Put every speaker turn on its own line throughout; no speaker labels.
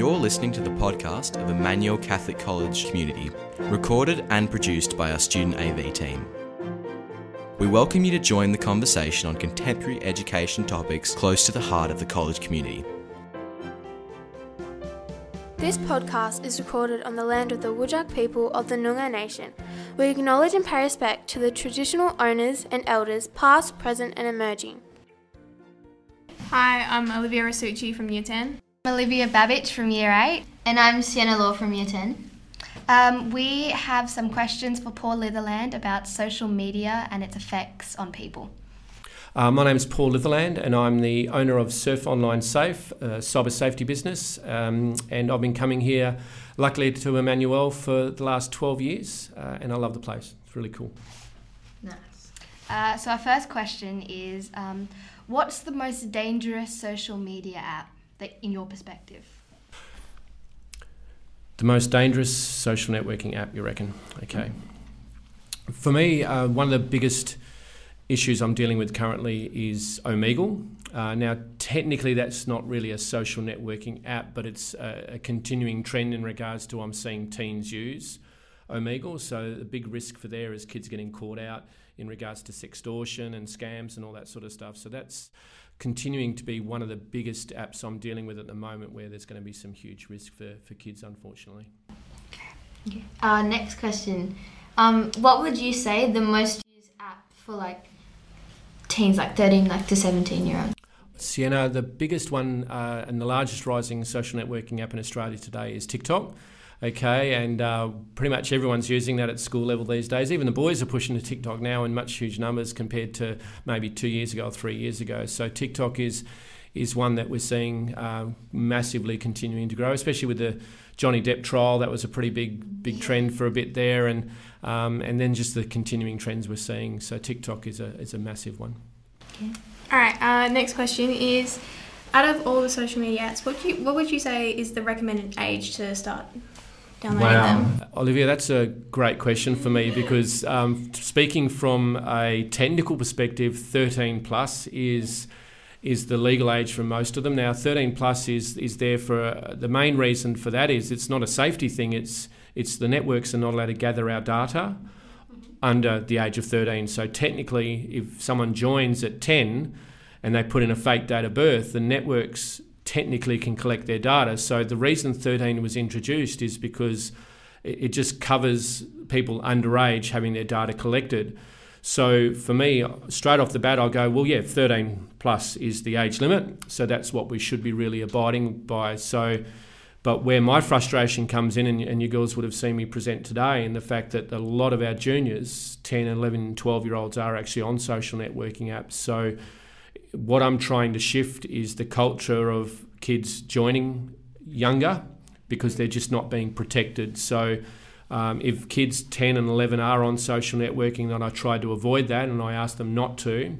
You're listening to the podcast of Emmanuel Catholic College Community, recorded and produced by our student AV team. We welcome you to join the conversation on contemporary education topics close to the heart of the college community.
This podcast is recorded on the land of the Whadjuk people of the Noongar Nation. We acknowledge and pay respect to the traditional owners and elders, past, present, and emerging.
Hi, I'm Olivia Rasucci from Year 10.
I'm Olivia Babbage from Year 8.
And I'm Sienna Law from Year 10.
Um, we have some questions for Paul Litherland about social media and its effects on people.
Uh, my name is Paul Litherland, and I'm the owner of Surf Online Safe, a cyber safety business. Um, and I've been coming here, luckily, to Emmanuel for the last 12 years, uh, and I love the place. It's really cool.
Nice.
Uh, so, our first question is um, What's the most dangerous social media app that, in your perspective?
The most dangerous social networking app, you reckon? Okay. For me, uh, one of the biggest issues I'm dealing with currently is Omegle. Uh, now, technically, that's not really a social networking app, but it's a, a, continuing trend in regards to I'm seeing teens use Omegle. So, the big risk for there is kids getting caught out in regards to sextortion and scams and all that sort of stuff. So, that's continuing to be one of the biggest apps I'm dealing with at the moment where there's going to be some huge risk for, for kids, unfortunately.
Okay. Uh, next question. Um, what would you say the most used app for like teens, like 13 like to 17 year olds?
Sienna, the biggest one uh, and the largest rising social networking app in Australia today is TikTok. Okay, and uh, pretty much everyone's using that at school level these days. Even the boys are pushing to TikTok now in much huge numbers compared to maybe two years ago or three years ago. So TikTok is is one that we're seeing uh, massively continuing to grow, especially with the Johnny Depp trial. That was a pretty big big trend for a bit there, and um, and then just the continuing trends we're seeing. So TikTok is a is a massive one.
Okay. All right. Uh, next question is: Out of all the social media apps, what you what would you say is the recommended age to start downloading
wow.
them?
Olivia, that's a great question for me because um, speaking from a technical perspective, 13 plus is is the legal age for most of them. Now, 13 plus is is there for uh, the main reason for that is it's not a safety thing. It's it's the networks are not allowed to gather our data under the age of 13. So technically, if someone joins at 10 and they put in a fake date of birth, the networks technically can collect their data. So the reason 13 was introduced is because it just covers people underage having their data collected. So for me, straight off the bat, I'll go, well, yeah, 13 plus is the age limit. So that's what we should be really abiding by. So, but where my frustration comes in, and, and you girls would have seen me present today, in the fact that a lot of our juniors, 10, 11, 12 year olds, are actually on social networking apps. So what I'm trying to shift is the culture of kids joining younger because they're just not being protected. So um, if kids 10 and 11 are on social networking, then I try to avoid that and I ask them not to.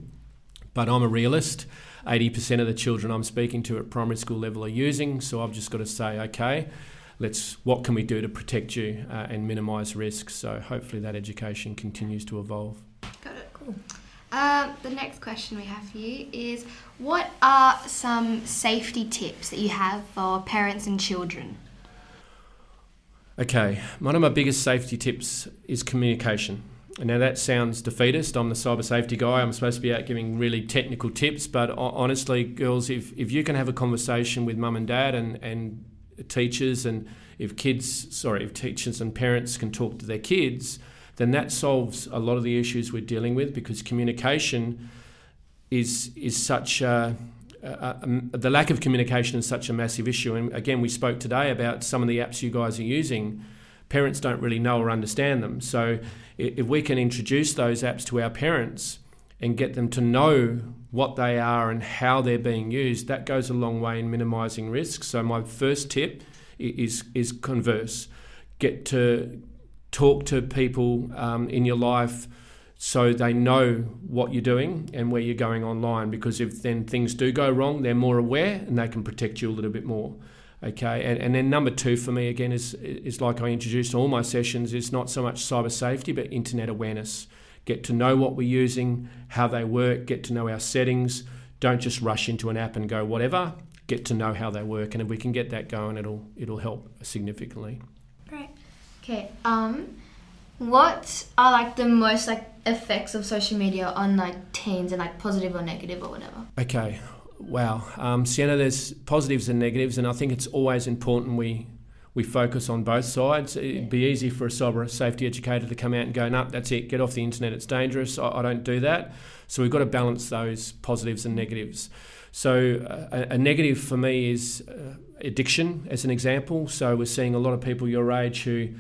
But I'm a realist. 80% of the children I'm speaking to at primary school level are using, so I've just got to say, okay, let's what can we do to protect you uh, and minimise risk? So hopefully that education continues to evolve.
Got it. Cool. Uh, the next question we have for you is what are some safety tips that you have for parents and children?
Okay, one of my biggest safety tips is communication. Now that sounds defeatist. I'm the cyber safety guy. I'm supposed to be out giving really technical tips, but honestly, girls, if, if you can have a conversation with mum and dad and, and teachers, and if kids, sorry, if teachers and parents can talk to their kids, then that solves a lot of the issues we're dealing with because communication is is such a, a, a, the lack of communication is such a massive issue. And again, we spoke today about some of the apps you guys are using. Parents don't really know or understand them. So if we can introduce those apps to our parents and get them to know what they are and how they're being used, that goes a long way in minimising risk. So my first tip is is converse. Get to talk to people um, in your life so they know what you're doing and where you're going online because if then things do go wrong they're more aware and they can protect you a little bit more okay and, and then number two for me again is is like i introduced all my sessions is not so much cyber safety but internet awareness get to know what we're using how they work get to know our settings don't just rush into an app and go whatever get to know how they work. And if we can get that going, it'll it'll help significantly.
Okay. Um, what are like the most like effects of social media on like teens and like positive or negative or whatever?
Okay. Wow. Um, Sienna, there's positives and negatives, and I think it's always important we we focus on both sides. It'd be easy for a cyber safety educator to come out and go, no, that's it, get off the internet, it's dangerous. I, I don't do that. So we've got to balance those positives and negatives. So uh, a, a negative for me is uh, addiction, as an example. So we're seeing a lot of people your age who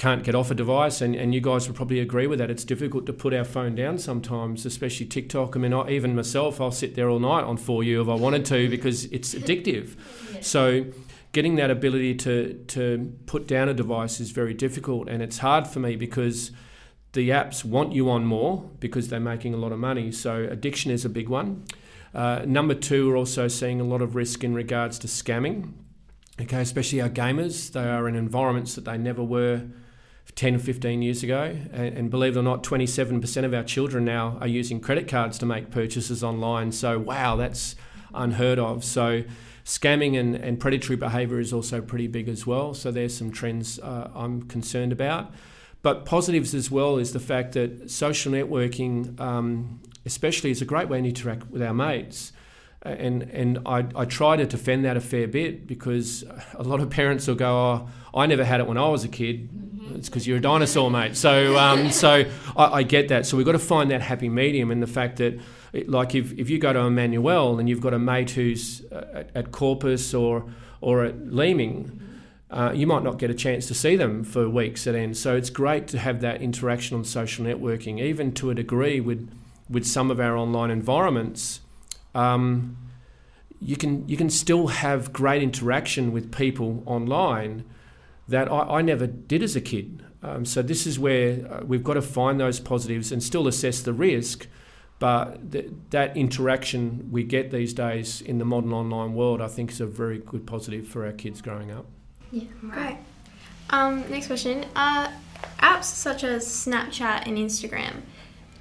can't get off a device, and, and you guys would probably agree with that. It's difficult to put our phone down sometimes, especially TikTok. I mean, I, even myself, I'll sit there all night on For You if I wanted to because it's addictive. So getting that ability to to put down a device is very difficult, and it's hard for me because the apps want you on more because they're making a lot of money. So addiction is a big one. Uh, number two, we're also seeing a lot of risk in regards to scamming. Okay, especially our gamers, they are in environments that they never were 10 15 years ago. And, and, believe it or not, 27% of our children now are using credit cards to make purchases online. So, wow, that's unheard of. So, scamming and, and predatory behaviour is also pretty big as well. So, there's some trends uh, I'm concerned about. But positives as well is the fact that social networking, um, especially, is a great way to interact with our mates and and I, I try to defend that a fair bit because a lot of parents will go, oh, I never had it when I was a kid. It's because you're a dinosaur, mate. So um, so I, I, get that. So we've got to find that happy medium and the fact that, it, like, if, if you go to Emmanuel and you've got a mate who's at, at Corpus or or at Leeming. Uh, you might not get a chance to see them for weeks at end. So it's great to have that interaction on social networking, even to a degree with with some of our online environments um, you can you can still have great interaction with people online that I, I never did as a kid. Um, so this is where uh, we've got to find those positives and still assess the risk. But th- that interaction we get these days in the modern online world, I think, is a very good positive for our kids growing up.
Yeah, great. Um, next question: uh, Apps such as Snapchat and Instagram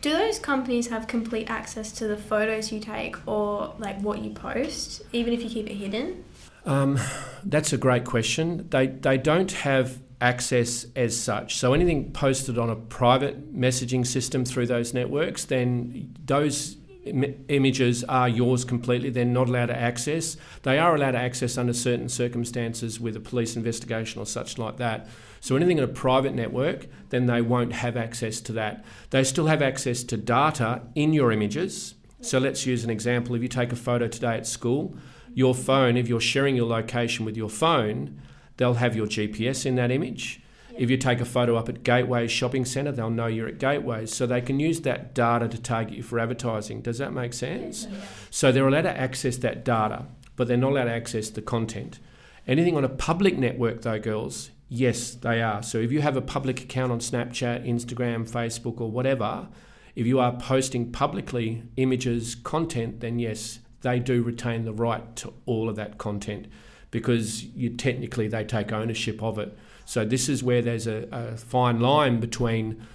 do those companies have complete access to the photos you take or like what you post, even if you keep it hidden?
Um, that's a great question. They they don't have access as such. So anything posted on a private messaging system through those networks, then those Im- images are yours completely. They're not allowed to access. They are allowed to access under certain circumstances with a police investigation or such like that. So anything in a private network, then they won't have access to that. They still have access to data in your images. So let's use an example. If you take a photo today at school, your phone, if you're sharing your location with your phone, they'll have your GPS in that image. If you take a photo up at Gateway Shopping Centre, they'll know you're at Gateways. So they can use that data to target you for advertising. Does that make sense? Oh, yeah. So they're allowed to access that data, but they're not allowed to access the content. Anything on a public network, though, girls, yes, they are. So if you have a public account on Snapchat, Instagram, Facebook, or whatever, if you are posting publicly images, content, then yes, they do retain the right to all of that content because you technically they take ownership of it. So this is where there's a, a fine line between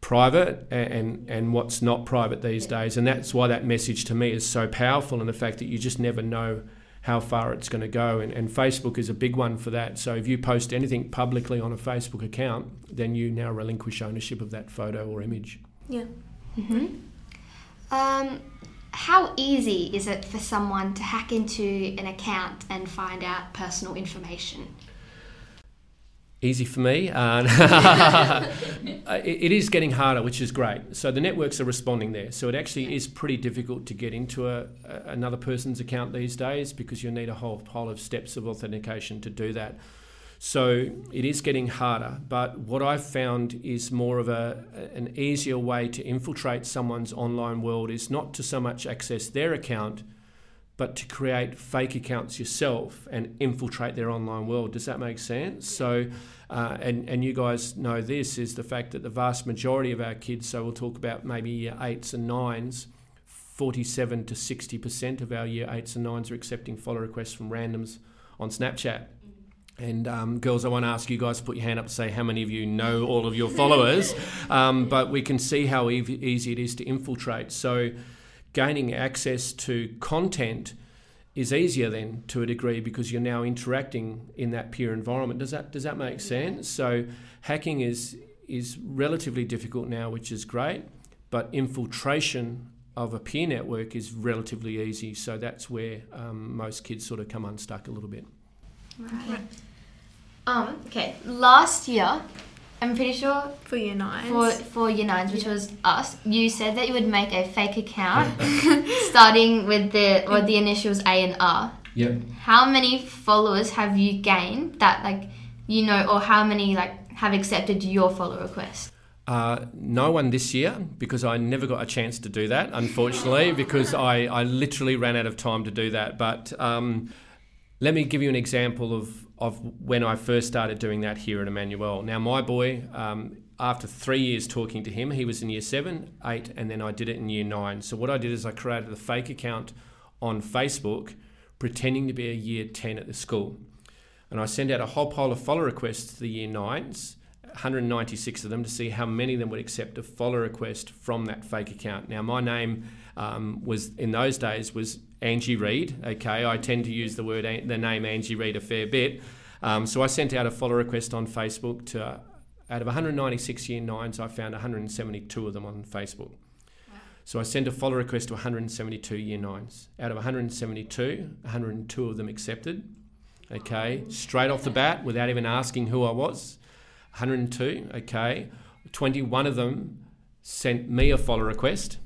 private and, and what's not private these days. And that's why that message to me is so powerful and the fact that you just never know how far it's going to go. And, and Facebook is a big one for that. So if you post anything publicly on a Facebook account, then you now relinquish ownership of that photo or image.
Yeah.
Mm-hmm. Um, how easy is it for someone to hack into an account and find out personal information?
easy for me. Uh, it is getting harder, which is great. So the networks are responding there. So it actually is pretty difficult to get into a, a, another person's account these days because you need a whole pile of steps of authentication to do that. So it is getting harder. But what I've found is more of a, an easier way to infiltrate someone's online world is not to so much access their account but to create fake accounts yourself and infiltrate their online world. Does that make sense? So, uh, and, and you guys know this is the fact that the vast majority of our kids, so we'll talk about maybe year eights and nines, 47 to 60% of our year eights and nines are accepting follow requests from randoms on Snapchat. And um, girls, I want to ask you guys to put your hand up to say how many of you know all of your followers. Um, but we can see how easy it is to infiltrate. So, gaining access to content is easier then to a degree because you're now interacting in that peer environment. Does that does that make sense? So hacking is is relatively difficult now, which is great, but infiltration of a peer network is relatively easy. So that's where um, most kids sort of come unstuck a little bit.
Right. Um, okay, last year, I'm pretty sure
For year nine.
for for year nines, which was us, you said that you would make a fake account starting with the or the initials A and R.
Yep.
How many followers have you gained that like you know, or how many like have accepted your follow request?
Uh, no one this year because I never got a chance to do that, unfortunately, because I, I literally ran out of time to do that. But um, let me give you an example of, of when I first started doing that here at Emmanuel. Now, my boy, um, after three years talking to him, he was in year seven, eight, and then I did it in year nine. So, what I did is I created a fake account on Facebook pretending to be a year 10 at the school. And I sent out a whole pile of follow requests to the year nines 196 of them to see how many of them would accept a follow request from that fake account. Now, my name um, was in those days was Angie Reid. Okay, I tend to use the word the name Angie Reid a fair bit. Um, so I sent out a follow request on Facebook to out of 196 year nines, I found 172 of them on Facebook. So I sent a follow request to 172 year nines. Out of 172, 102 of them accepted. Okay, straight off the bat, without even asking who I was. 102, okay. 21 of them sent me a follow request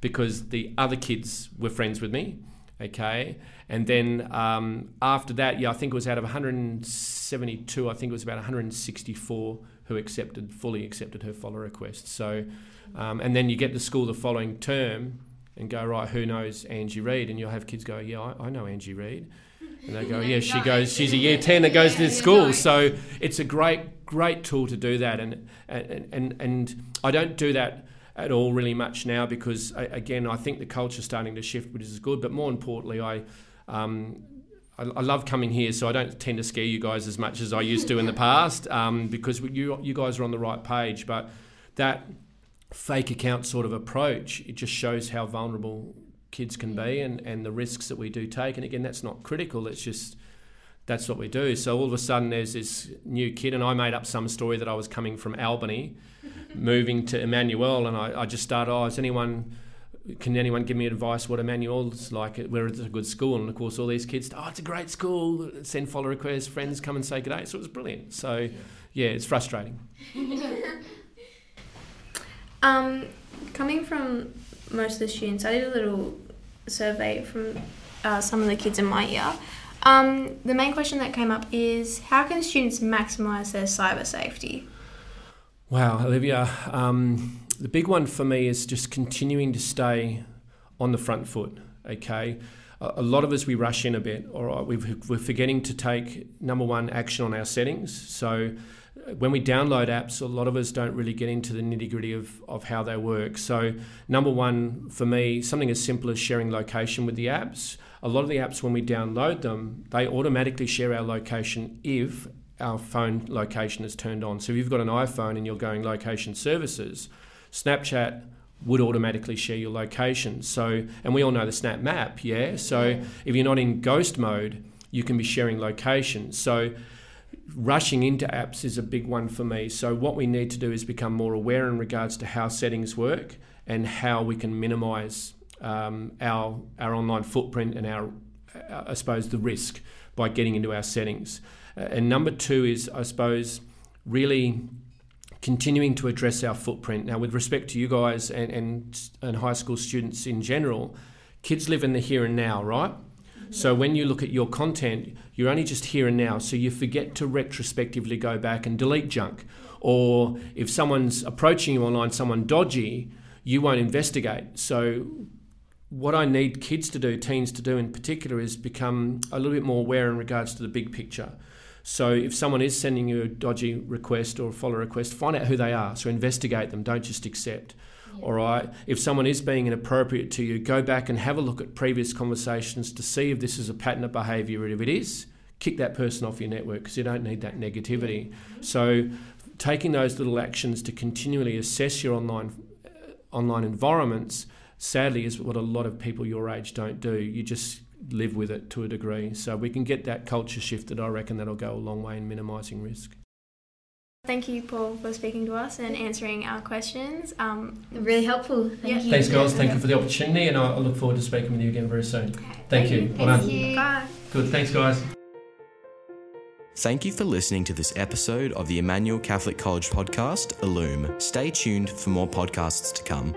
because the other kids were friends with me, okay. And then um, after that, yeah, I think it was out of 172, I think it was about 164 who accepted, fully accepted her follow request. So, um, and then you get to school the following term and go, right, who knows Angie Reid? And you'll have kids go, yeah, I, I know Angie Reid. And they go, yeah, she goes, she's a year 10 that goes to this school. So it's a great, great tool to do that. And, and, and, and I don't do that at all really much now because, again, I think the culture's starting to shift, which is good. But more importantly, I, um, I, I, love coming here, so I don't tend to scare you guys as much as I used to in the past um, because you, you guys are on the right page. But that fake account sort of approach, it just shows how vulnerable kids can be and, and the risks that we do take. And again, that's not critical, it's just that's what we do. So all of a sudden, there's this new kid, and I made up some story that I was coming from Albany, moving to Emmanuel, and I, I just started, oh, is anyone. Can anyone give me advice what Emmanuel's like? Where it's a good school, and of course, all these kids, oh, it's a great school. Send follow requests, friends come and say good day. So it was brilliant. So, yeah, it's frustrating.
um, coming from most of the students, I did a little survey from uh, some of the kids in my year. Um, the main question that came up is how can students maximise their cyber safety?
Wow, Olivia. Um, the big one for me is just continuing to stay on the front foot, okay? A, lot of us, we rush in a bit, all right? We're forgetting to take, number one, action on our settings. So when we download apps, a lot of us don't really get into the nitty gritty of, of how they work. So, number one for me, something as simple as sharing location with the apps. A lot of the apps, when we download them, they automatically share our location if our phone location is turned on. So, if you've got an iPhone and you're going location services, Snapchat would automatically share your location. So, and we all know the Snap Map, yeah? So, if you're not in ghost mode, you can be sharing location. So, rushing into apps is a big one for me. So, what we need to do is become more aware in regards to how settings work and how we can minimize um, our, our online footprint and our, I suppose, the risk by getting into our settings. Uh, and number two is, I suppose, really continuing to address our footprint. Now, with respect to you guys and, and, and high school students in general, kids live in the here and now, right? So when you look at your content, you're only just here and now. So you forget to retrospectively go back and delete junk. Or if someone's approaching you online, someone dodgy, you won't investigate. So what I need kids to do, teens to do in particular, is become a little bit more aware in regards to the big picture. So if someone is sending you a dodgy request or a follow request, find out who they are. So investigate them. Don't just accept. All right. If someone is being inappropriate to you, go back and have a look at previous conversations to see if this is a pattern of behaviour. If it is, kick that person off your network because you don't need that negativity. So, taking those little actions to continually assess your online uh, online environments, sadly, is what a lot of people your age don't do. You just live with it to a degree. So we can get that culture shifted. I reckon that'll go a long way in minimising risk.
Thank you, Paul, for speaking to us and answering our questions. Um,
Really helpful. Thank
Yeah.
you.
Thanks, girls. Thank you for the opportunity, and I I look forward to speaking with you again very soon. Thank you. Well
Thank
done.
you.
bye.
Good. Thanks, guys.
Thank you for listening to this episode of the Emmanuel Catholic College podcast, Illume. Stay tuned for more podcasts to come.